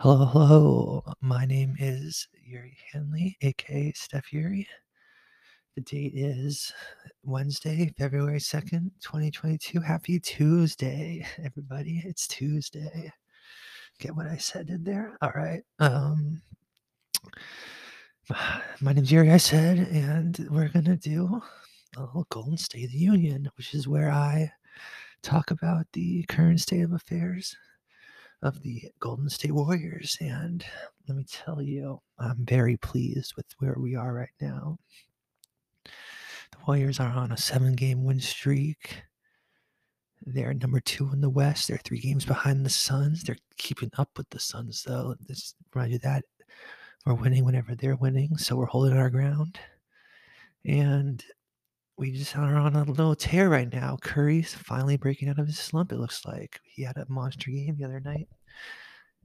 Hello, hello. My name is Yuri Hanley, aka Steph Yuri. The date is Wednesday, February 2nd, 2022. Happy Tuesday, everybody. It's Tuesday. Get what I said in there? All right. Um my name's Yuri, I said, and we're gonna do a little Golden State of the Union, which is where I talk about the current state of affairs of the Golden State Warriors. And let me tell you, I'm very pleased with where we are right now. The Warriors are on a seven game win streak. They're number two in the West. They're three games behind the Suns. They're keeping up with the Suns, though. This remind you that we're winning whenever they're winning, so we're holding our ground. And we just are on a little tear right now. Curry's finally breaking out of his slump, it looks like. He had a monster game the other night.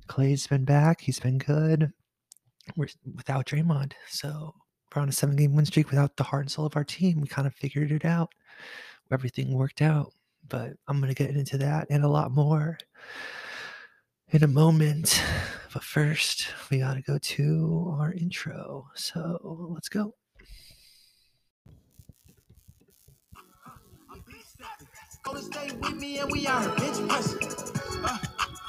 Clay's been back. He's been good. We're without Draymond. So we're on a seven game win streak without the heart and soul of our team. We kind of figured it out. Everything worked out. But I'm going to get into that and a lot more in a moment. But first, we got to go to our intro. So let's go. Stay with me and we are bitch pressing. Uh,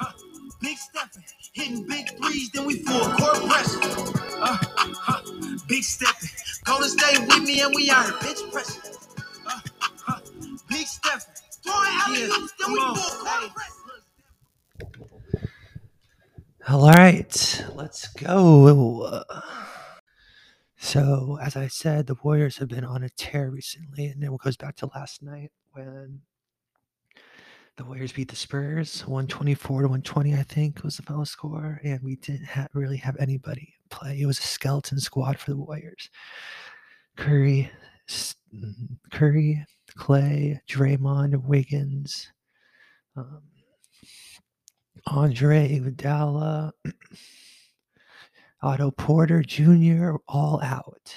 uh, big stepping, hitting big threes, then we full court pressing. Uh, uh, big stepping, gonna stay with me and we are bitch pressing. Uh, uh, big stepping, throwing alley oops, then we full court pressing. All right, let's go. So, as I said, the Warriors have been on a tear recently, and it goes back to last night when the Warriors beat the Spurs 124 to 120, I think was the final score, and we didn't ha- really have anybody play. It was a skeleton squad for the Warriors. Curry, Curry, Clay, Draymond, Wiggins, um, Andre Iguodala, Otto Porter Jr. all out,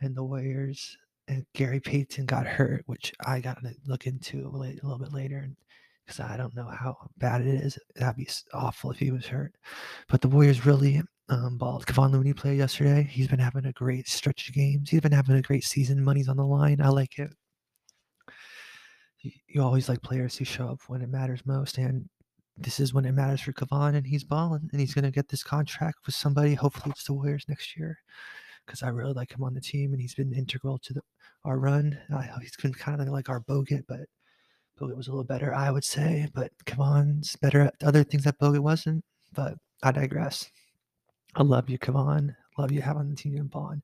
and the Warriors and Gary Payton got hurt, which I got to look into a, little bit later because I don't know how bad it is. That'd be awful if he was hurt. But the Warriors really um, balled. Kevon Looney played yesterday. He's been having a great stretch of games. He's been having a great season. Money's on the line. I like it. You, you always like players who show up when it matters most, and this is when it matters for Kevon, and he's balling, and he's gonna get this contract with somebody. Hopefully, it's the Warriors next year, because I really like him on the team, and he's been integral to the, our run. Uh, he's been kind of like our Bogut, but Bogut was a little better, I would say. But Kevon's better at other things that Bogut wasn't. But I digress. I love you, Kevon. Love you having the team in Bond.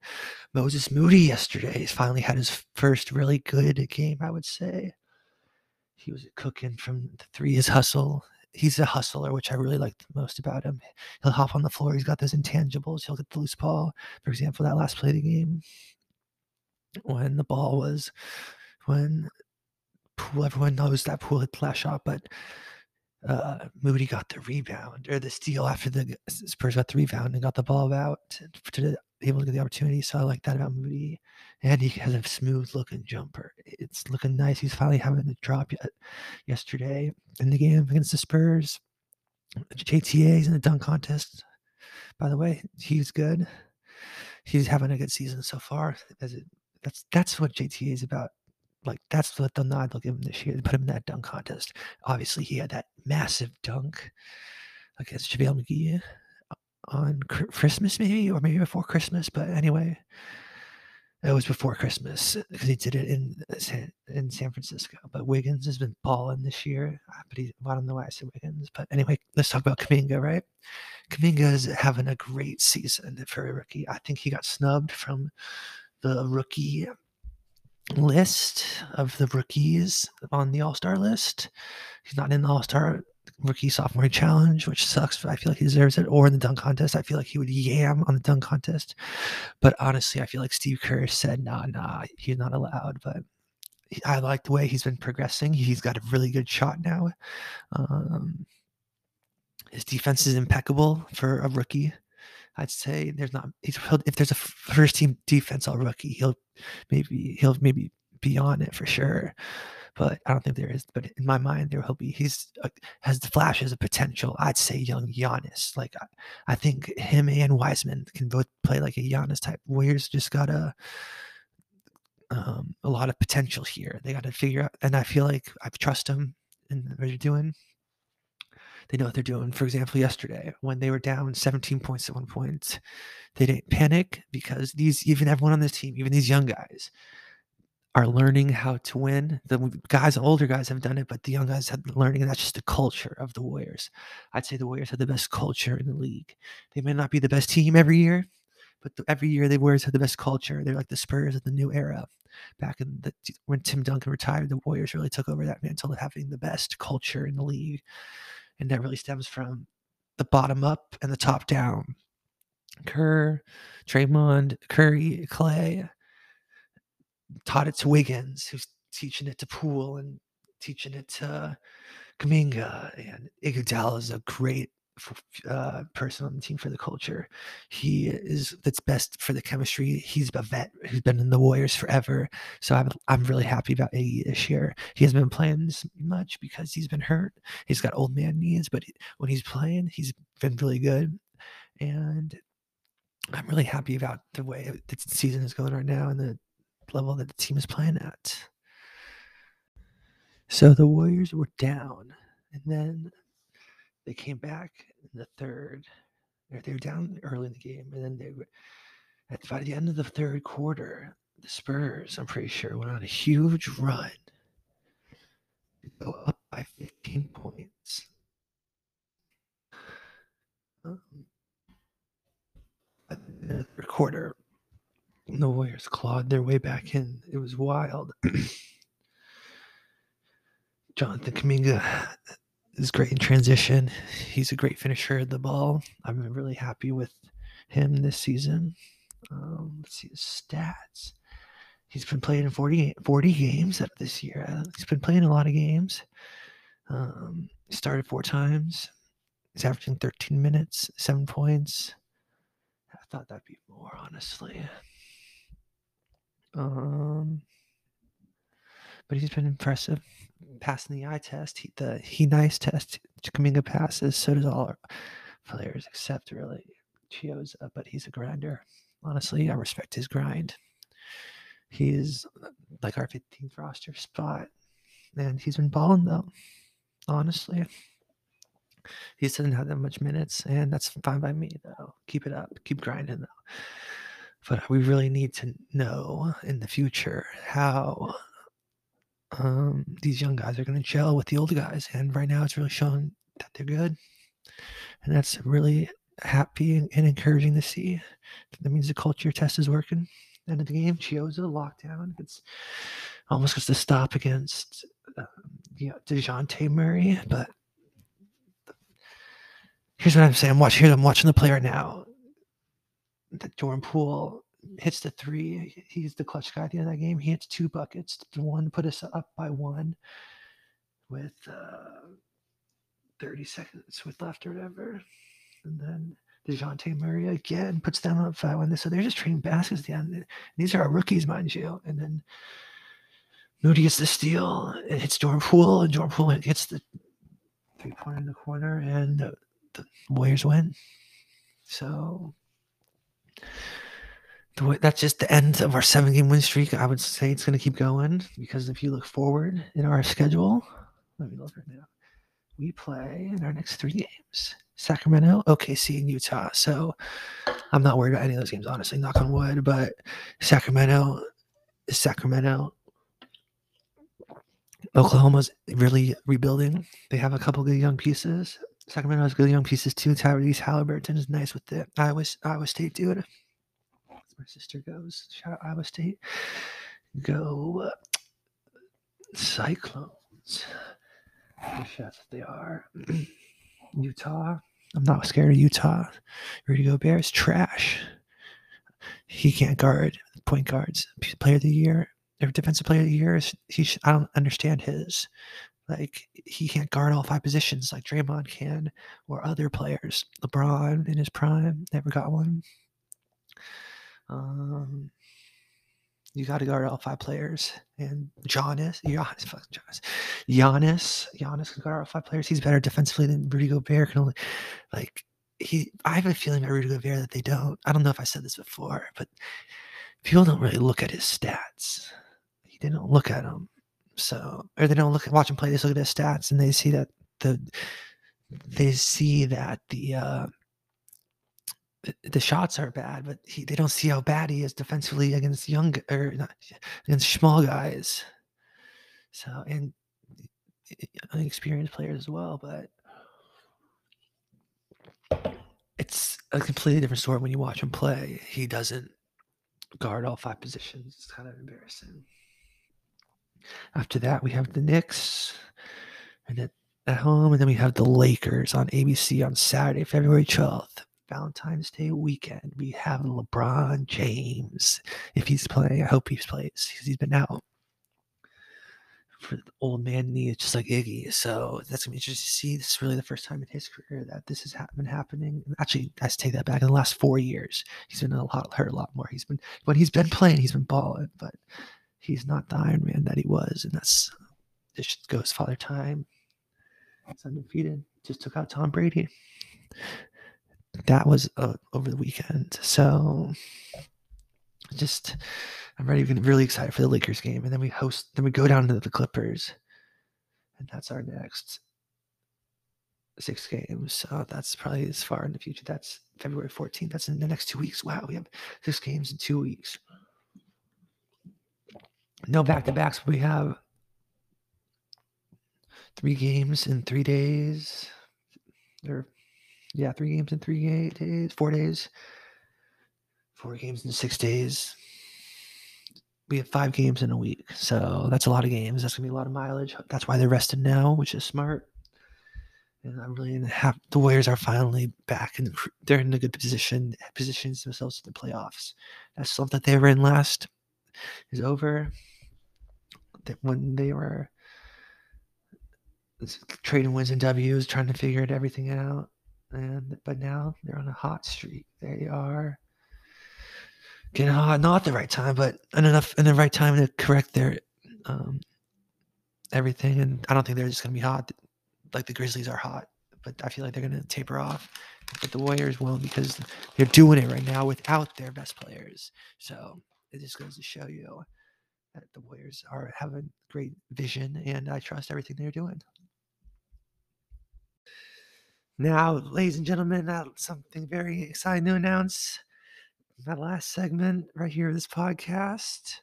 Moses Moody yesterday he's finally had his first really good game, I would say. He was cooking from the three, his hustle. He's a hustler, which I really like the most about him. He'll hop on the floor. He's got those intangibles. He'll get the loose ball. For example, that last play of the game, when the ball was, when Poole, everyone knows that hit the last shot, but uh, Moody got the rebound or the steal after the Spurs got the rebound and got the ball out to, be able to get the opportunity. So I like that about Moody. And he has a smooth looking jumper. It's looking nice. He's finally having the drop yesterday in the game against the Spurs. JTA's in the dunk contest. By the way, he's good. He's having a good season so far. It, that's that's what JTA is about. Like that's what the nod they'll give him this year. They put him in that dunk contest. Obviously, he had that massive dunk against JaVale McGee on Christmas, maybe, or maybe before Christmas. But anyway, it was before Christmas because he did it in San, in San Francisco. But Wiggins has been balling this year. uh, But he, I don't know why I said Wiggins. But anyway, let's talk about Kuminga, right? Kuminga is having a great season for a rookie. I think he got snubbed from the rookie list of the rookies on the All Star list. He's not in the All Star rookie sophomore challenge, which sucks. But I feel like he deserves it. Or in the dunk contest, I feel like he would yam on the dunk contest. But honestly, I feel like Steve Kerr said, "Nah, nah, he's not allowed." But I like the way he's been progressing. He's got a really good shot now. Um, his defense is impeccable for a rookie. I'd say there's not if there's a first team defense all rookie, he'll maybe he'll maybe be on it for sure. But I don't think there is. But in my mind, there he'll be. He's uh, has the flashes of potential. I'd say young Giannis. Like I, I think him and Wiseman can both play like a Giannis type. Warriors just gotta um, a lot of potential here. They got to figure out, and I feel like I trust them in what they're doing. They know what they're doing. For example, yesterday when they were down 17 points at one point, they didn't panic because these, even everyone on this team, even these young guys, are learning how to win. The guys, older guys have done it, but the young guys have been learning, and that's just the culture of the Warriors. I'd say the Warriors have the best culture in the league. They may not be the best team every year, but the, every year the Warriors have the best culture. They're like the Spurs of the new era. Back in the when Tim Duncan retired, the Warriors really took over that mantle of having the best culture in the league, and that really stems from the bottom up and the top down. Kerr, Draymond, Curry, Clay taught it to Wiggins, who's teaching it to Poole and teaching it to Kuminga, and Iguodala is a great uh, person on the team for the culture. He is that's best for the chemistry. He's a vet who's been in the Warriors forever. So I'm I'm really happy about Iggy this year. He hasn't been playing this much because he's been hurt. He's got old man knees, but when he's playing, he's been really good. And I'm really happy about the way the season is going right now and the level that the team is playing at. So the Warriors were down, and then they came back in the third. They were down early in the game, and then they were at by the end of the third quarter, the Spurs, I'm pretty sure, went on a huge run go up by 15 points. Um, at the Warriors clawed their way back in. It was wild. Jonathan Kuminga is great in transition. He's a great finisher of the ball. I'm really happy with him this season. Um, let's see his stats. He's been playing in 40, 40 games this year. He's been playing a lot of games. Um, he started four times. He's averaging 13 minutes, seven points. I thought that'd be more, honestly. Um, but he's been impressive passing the eye test, he, the he nice test, Kuminga passes. So does all our players, except really Chiozza, but he's a grinder. Honestly, I respect his grind. He's like our 15th roster spot, and he's been balling though. Honestly, he doesn't have that much minutes, and that's fine by me though. Keep it up, keep grinding though. But we really need to know in the future how um, these young guys are going to gel with the old guys. And right now, it's really showing that they're good. And that's really happy and, encouraging to see. That means the culture test is working. End of the game, Chiozza lockdown. It's almost gets the stop against um, Dejounte Murray. But here's what I'm saying. I'm watching, I'm watching the player now. The Jordan Poole hits the three. He's the clutch guy at the end of that game. He hits two buckets. The one put us up by one with uh, 30 seconds with left or whatever. And then DeJounte Murray again puts them up 5 1. So they're just trading baskets at the end. These are our rookies, mind you. And then Moody gets the steal and hits Jordan Poole, and Jordan Poole gets the three pointer in the corner, and the Warriors win. So that's just the end of our seven game win streak. I would say it's going to keep going because if you look forward in our schedule, let me look right now. We play in our next three games Sacramento, OKC, and Utah. So I'm not worried about any of those games, honestly, knock on wood. But Sacramento is Sacramento. Oklahoma's really rebuilding. They have a couple of good young pieces. Sacramento has good young pieces too. Tyrese Halliburton is nice with the Iowa, Iowa State dude my sister goes. Shout out Iowa State. Go Cyclones. That's what they are. Utah. I'm not scared of Utah. Rudy Gobert. Trash. He can't guard point guards. Player of the year or defensive player of the year. He I don't understand his. Like he can't guard all five positions like Draymond can or other players. LeBron in his prime never got one. Um, You got to guard all five players. And Giannis, Giannis, fuck Giannis, Giannis, Giannis can guard all five players. He's better defensively than Rudy Gobert. Can only like he. I have a feeling about Rudy Gobert that they don't. I don't know if I said this before, but people don't really look at his stats. They don't look at them. So, or they don't look at watch him play. They just look at his stats and they see that the they see that the uh, the shots are bad, but he, they don't see how bad he is defensively against young or not, against small guys. So and unexperienced players as well, but it's a completely different story when you watch him play. He doesn't guard all five positions. It's kind of embarrassing. After that, we have the Knicks, and then at home, and then we have the Lakers on ABC on Saturday, February 12th. Valentine's Day weekend. We have LeBron James. If he's playing, I hope he plays because he's been out for the old man knee. It's just like Iggy. So that's gonna be interesting to see. This is really the first time in his career that this has ha- been happening. Actually, I take that back. In the last four years, he's been a lot hurt a lot more. He's been when he's been playing, he's been balling, but he's not the Iron Man that he was, and that's this goes Father Time. It's undefeated. Just took out Tom Brady that was uh, over the weekend. So just I'm ready, really excited for the Lakers game, and then we host, then we go down to the Clippers, and that's our next six games. So that's probably as far in the future. That's February 14th. That's in the next two weeks. Wow, we have six games in two weeks. No back to backs, we have three games in three days. Or yeah, three games in three days, four days, four games in six days. We have five games in a week, so that's a lot of games. That's gonna be a lot of mileage. That's why they're rested now, which is smart. And I'm really happy. The Warriors are finally back, and they're in a good position, positions themselves to the playoffs. That stuff that they were in last is over. That when they were trading wins and W's, trying to figure everything out and but now they're on a hot streak. They are getting hot, not at the right time, but enough in the right time to correct their um, everything. And I don't think they're just gonna be hot like the Grizzlies are hot, but I feel like they're gonna taper off. But the Warriors won't because they're doing it right now without their best players. So it just goes to show you that the Warriors are having great vision, and I trust everything they're doing. Now, ladies and gentlemen, uh, something very exciting to announce. My last segment right here of this podcast.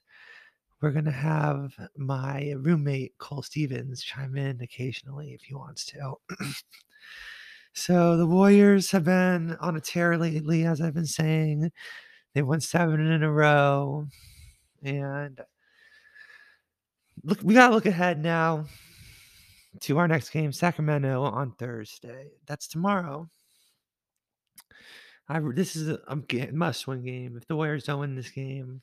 We're going to have my roommate, Cole Stevens, chime in occasionally if he wants to. so, the Warriors have been on a tear lately, as I've been saying. They won seven in a row. And look, we got to look ahead now to our next game, Sacramento on Thursday. That's tomorrow. I this is a, a must-win game. If the Warriors don't win this game,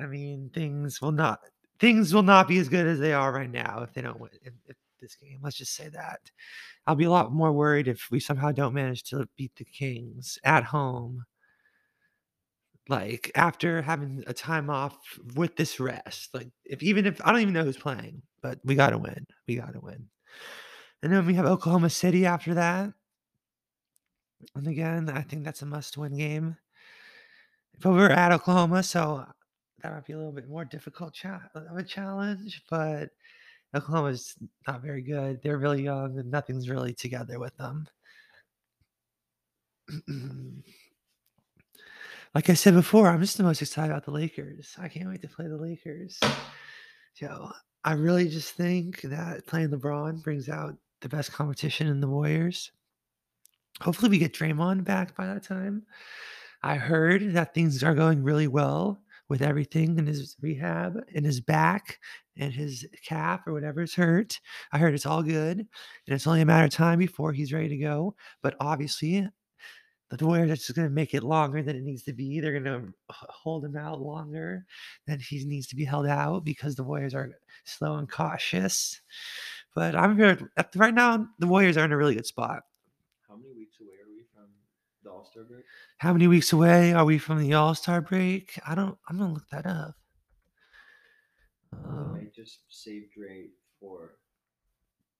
I mean things will not things will not be as good as they are right now if they don't win if, if this game. Let's just say that. I'll be a lot more worried if we somehow don't manage to beat the Kings at home. Like after having a time off with this rest, like if even if I don't even know who's playing, but we got to win. We got to win. And then we have Oklahoma City after that. And again, I think that's a must win game. But we're at Oklahoma, so that might be a little bit more difficult of a challenge. But Oklahoma's not very good. They're really young and nothing's really together with them. like I said before, I'm just the most excited about the Lakers. I can't wait to play the Lakers. So I really just think that playing LeBron brings out the best competition in the Warriors. Hopefully, we get Draymond back by that time. I heard that things are going really well with everything in his rehab, in his back, and his calf or whatever is hurt. I heard it's all good, and it's only a matter of time before he's ready to go. But obviously, the Warriors are just going to make it longer than it needs to be. They're going to hold him out longer than he needs to be held out because the Warriors are slow and cautious. But I'm here right now. The Warriors are in a really good spot. How many weeks away are we from the All Star break? How many weeks away are we from the All Star break? I don't. I'm gonna look that up. Um I just saved Dre for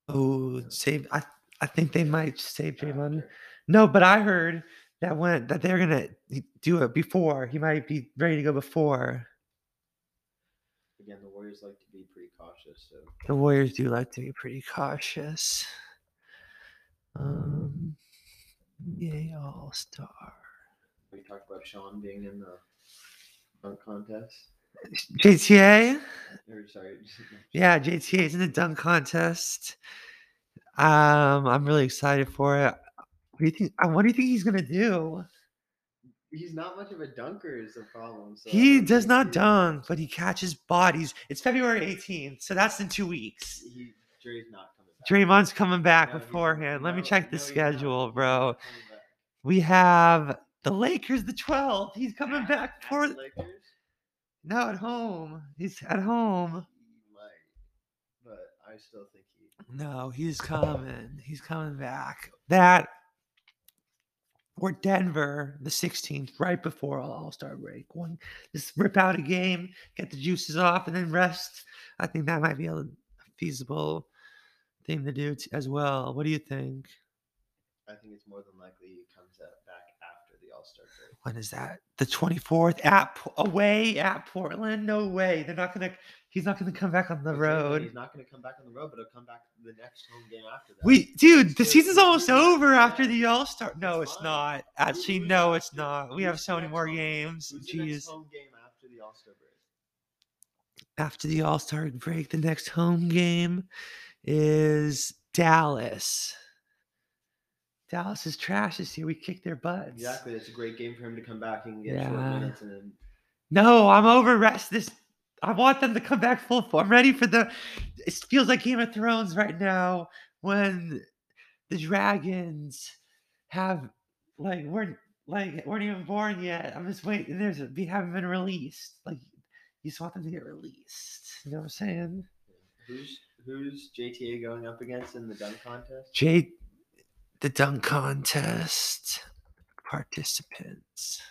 Oh, save I I think they might save Draymond. after. No, but I heard that went that they're gonna do it before. He might be ready to go before. Again, the Warriors like to be pretty cautious, so The Warriors do like to be pretty cautious. Um, yeah, All Star. we talked about Sean being in the dunk contest. JTA. Or sorry, Yeah, JTA is in the dunk contest. Um, I'm really excited for it. What do you think? uh, What do you think he's gonna do? he's not much of a dunker. Is the problem. So He does not dunk, but he catches bodies. It's February 18th, so that's in two weeks. He Dre's not coming back. Draymond's coming back No, beforehand. Let me check the no, schedule, bro. not coming back. We have the Lakers the 12th. He's coming back At for the Lakers? no at home. He's at home. He might, but I still think he. No, he's coming. He's coming back. That or Denver the 16th, right before All Star break. One, just rip out a game, get the juices off, and then rest. I think that might be a feasible thing to do t- as well. What do you think? I think it's more than likely he comes back after the All Star break. When is that? The 24th at away at Portland? No way. They're not gonna. He's not gonna come back on the Okay, road. He's not going to come back on the road, but he'll come back the next home game after that. We, dude, the Dude, season's almost over after the All Star. No, It's it's not. Actually, who's no, it's not. We have so many more home- games. Who's the next Jeez. home game after the All Star break? After the All Star break, the next home game is Dallas. Dallas is trash this year. We kicked their butts. Exactly. It's a great game for him to come back and get short Yeah. minutes and then No, I'm over rest. This I want them to come back full form. I'm ready for the. It feels like Game of Thrones right now when the dragons have like we're like weren't even born yet. I'm just waiting. There's a, we haven't been released. Like you just want them to get released. You know what I'm saying? who's who's JTA going up against in the dunk contest? Jade, the dunk contest participants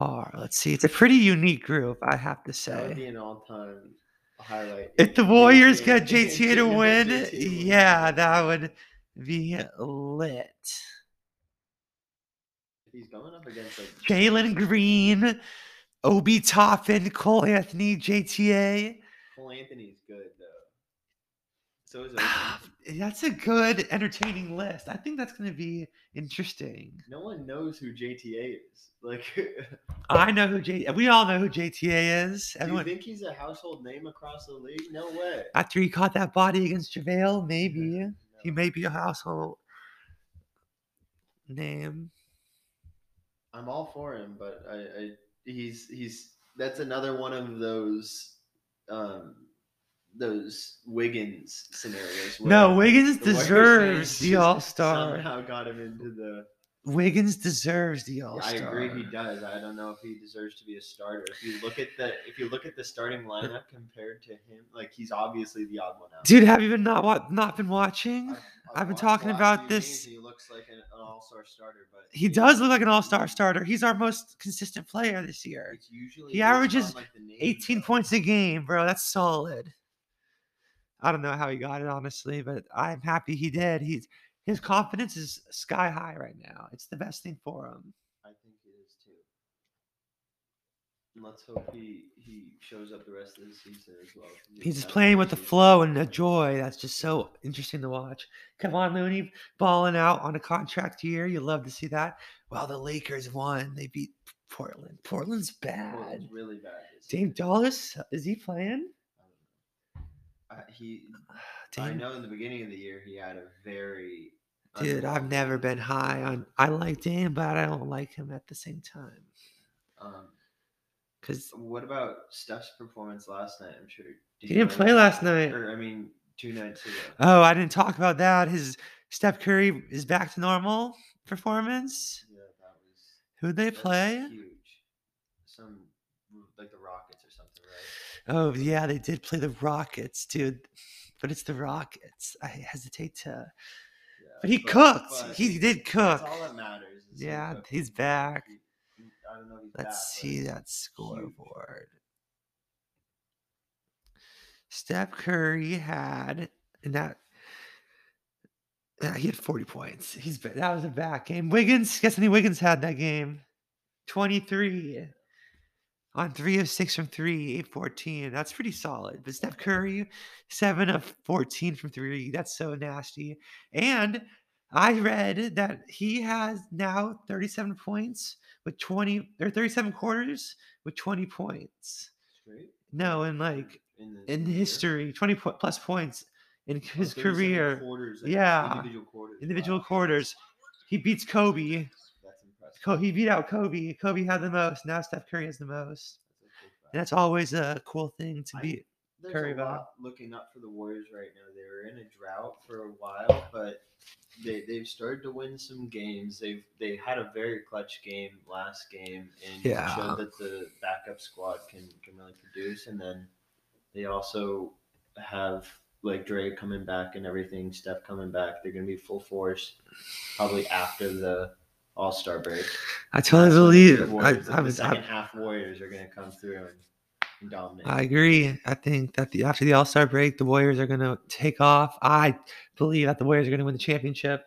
are. Let's see. It's a pretty unique group, I have to say. That would be an all-time highlight. If the Warriors JTA get JTA to win, JTA yeah, that would be lit. If he's going up against like Jalen Green, Obi Toppin, Cole Anthony, JTA. Cole Anthony's good is Obi. That's a good, entertaining list. I think that's going to be interesting. no one knows who JTA is. Like, I know who J. We all know who JTA is. do you think he's a household name across the league? No way. After he caught that body against JaVale, maybe No. he may be a household name. I'm all for him, but I, I he's he's that's another one of those um those Wiggins scenarios. No, Wiggins deserves the All Star. Somehow got him into the. Wiggins deserves the All Star. I agree, he does. I don't know if he deserves to be a starter. If you look at the if you look at the starting lineup compared to him, like he's obviously the odd one out. Dude, have you been not wa- not been watching? I've, I've been watched the talking about this- He looks like an, an all-star starter, but He it's- does look like an All Star starter. He's our most consistent player this year. It's usually He averages like, name, 18 though. points a game, bro. That's solid. I don't know how he got it, honestly, but I'm happy he did. He's his confidence is sky high right now. It's the best thing for him. I think it is too. And let's hope he he shows up the rest of the season as well. He's just playing with the flow and the joy. That's just so interesting to watch. Come on, Looney, balling out on a contract year. You love to see that. Well, the Lakers won. They beat Portland. Portland's bad. Portland's really bad. Dame Dallas, is he playing? I he, I know in the beginning of the year he had a very. dude, I've never been high on. I like Dame, but I don't like him at the same time. Um, Because what about Steph's performance last night? I'm sure. did he didn't play last night. Or I mean, two nights ago. Oh, I didn't talk about that. His Steph Curry is back to normal performance. Yeah, that was. Who'd they play? Huge. Some like the Rockets or something, right? Oh yeah, they did play the Rockets, dude. But it's the Rockets. I hesitate to. Yeah, But he cooked. He did That's cook. all that matters. Yeah, cooking. he's back. He- he- I don't know if he's Let's back, see that scoreboard. Steph Curry had in that. Yeah, he had 40 points. He's that was a back game. Wiggins, guess many Wiggins had that game? 23 on three of six from three, 14. That's pretty solid. But Steph Curry, seven of 14 from three. That's so nasty. And I read that he has now 37 points with 20 or 37 quarters with 20 points. Straight? No, in like In, the, in history, 20 po- plus points in Oh, his 37 career. Quarters, like Yeah. Individual quarters. Individual wow. quarters. He beats Kobe. He beat out Kobe. Kobe had the most. Now Steph Curry has the most. That's a big fact. And that's always a cool thing to I-. There's Curry a back. lot looking up for the Warriors right now. They were in a drought for a while, but they they've started to win some games. They've they had a very clutch game last game and Yeah. showed that the backup squad can can really produce. And then they also have like Dre coming back and everything, Steph coming back. They're gonna be full force probably after the All Star break. I totally That's believe. I, I the second I, half Warriors are gonna come through and, and dominate. I agree. I think that the after the All Star break, the Warriors are going to take off. I believe that the Warriors are going to win the championship.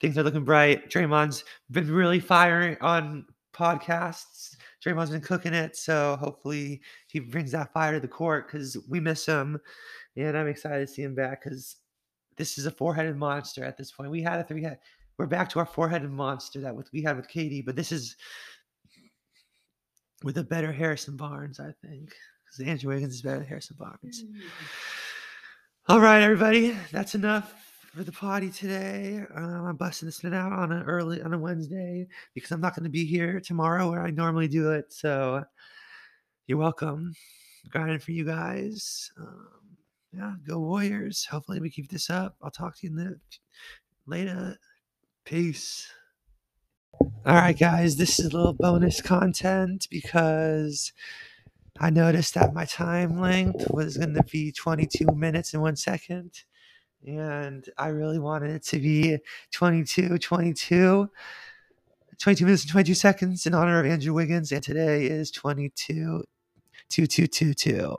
Things are looking bright. Draymond's been really firing on podcasts. Draymond's been cooking it, so hopefully he brings that fire to the court because we miss him, and I'm excited to see him back because this is a four-headed monster at this point. We had a three-head. We're back to our four-headed monster that we had with KD, but this is with a better Harrison Barnes, I think. Because Andrew Wiggins is better than Harrison Barnes. All right, everybody, that's enough for the potty today. Um, I'm busting this one out on an early on a Wednesday because I'm not going to be here tomorrow where I normally do it. So you're welcome. Grinding for you guys. Um, yeah, go Warriors. Hopefully we keep this up. I'll talk to you in the later. Peace. All right, guys, this is a little bonus content because I noticed that my time length was going to be 22 minutes and one second. And I really wanted it to be 22, 22, 22 minutes and 22 seconds in honor of Andrew Wiggins. And today is 22, 2222.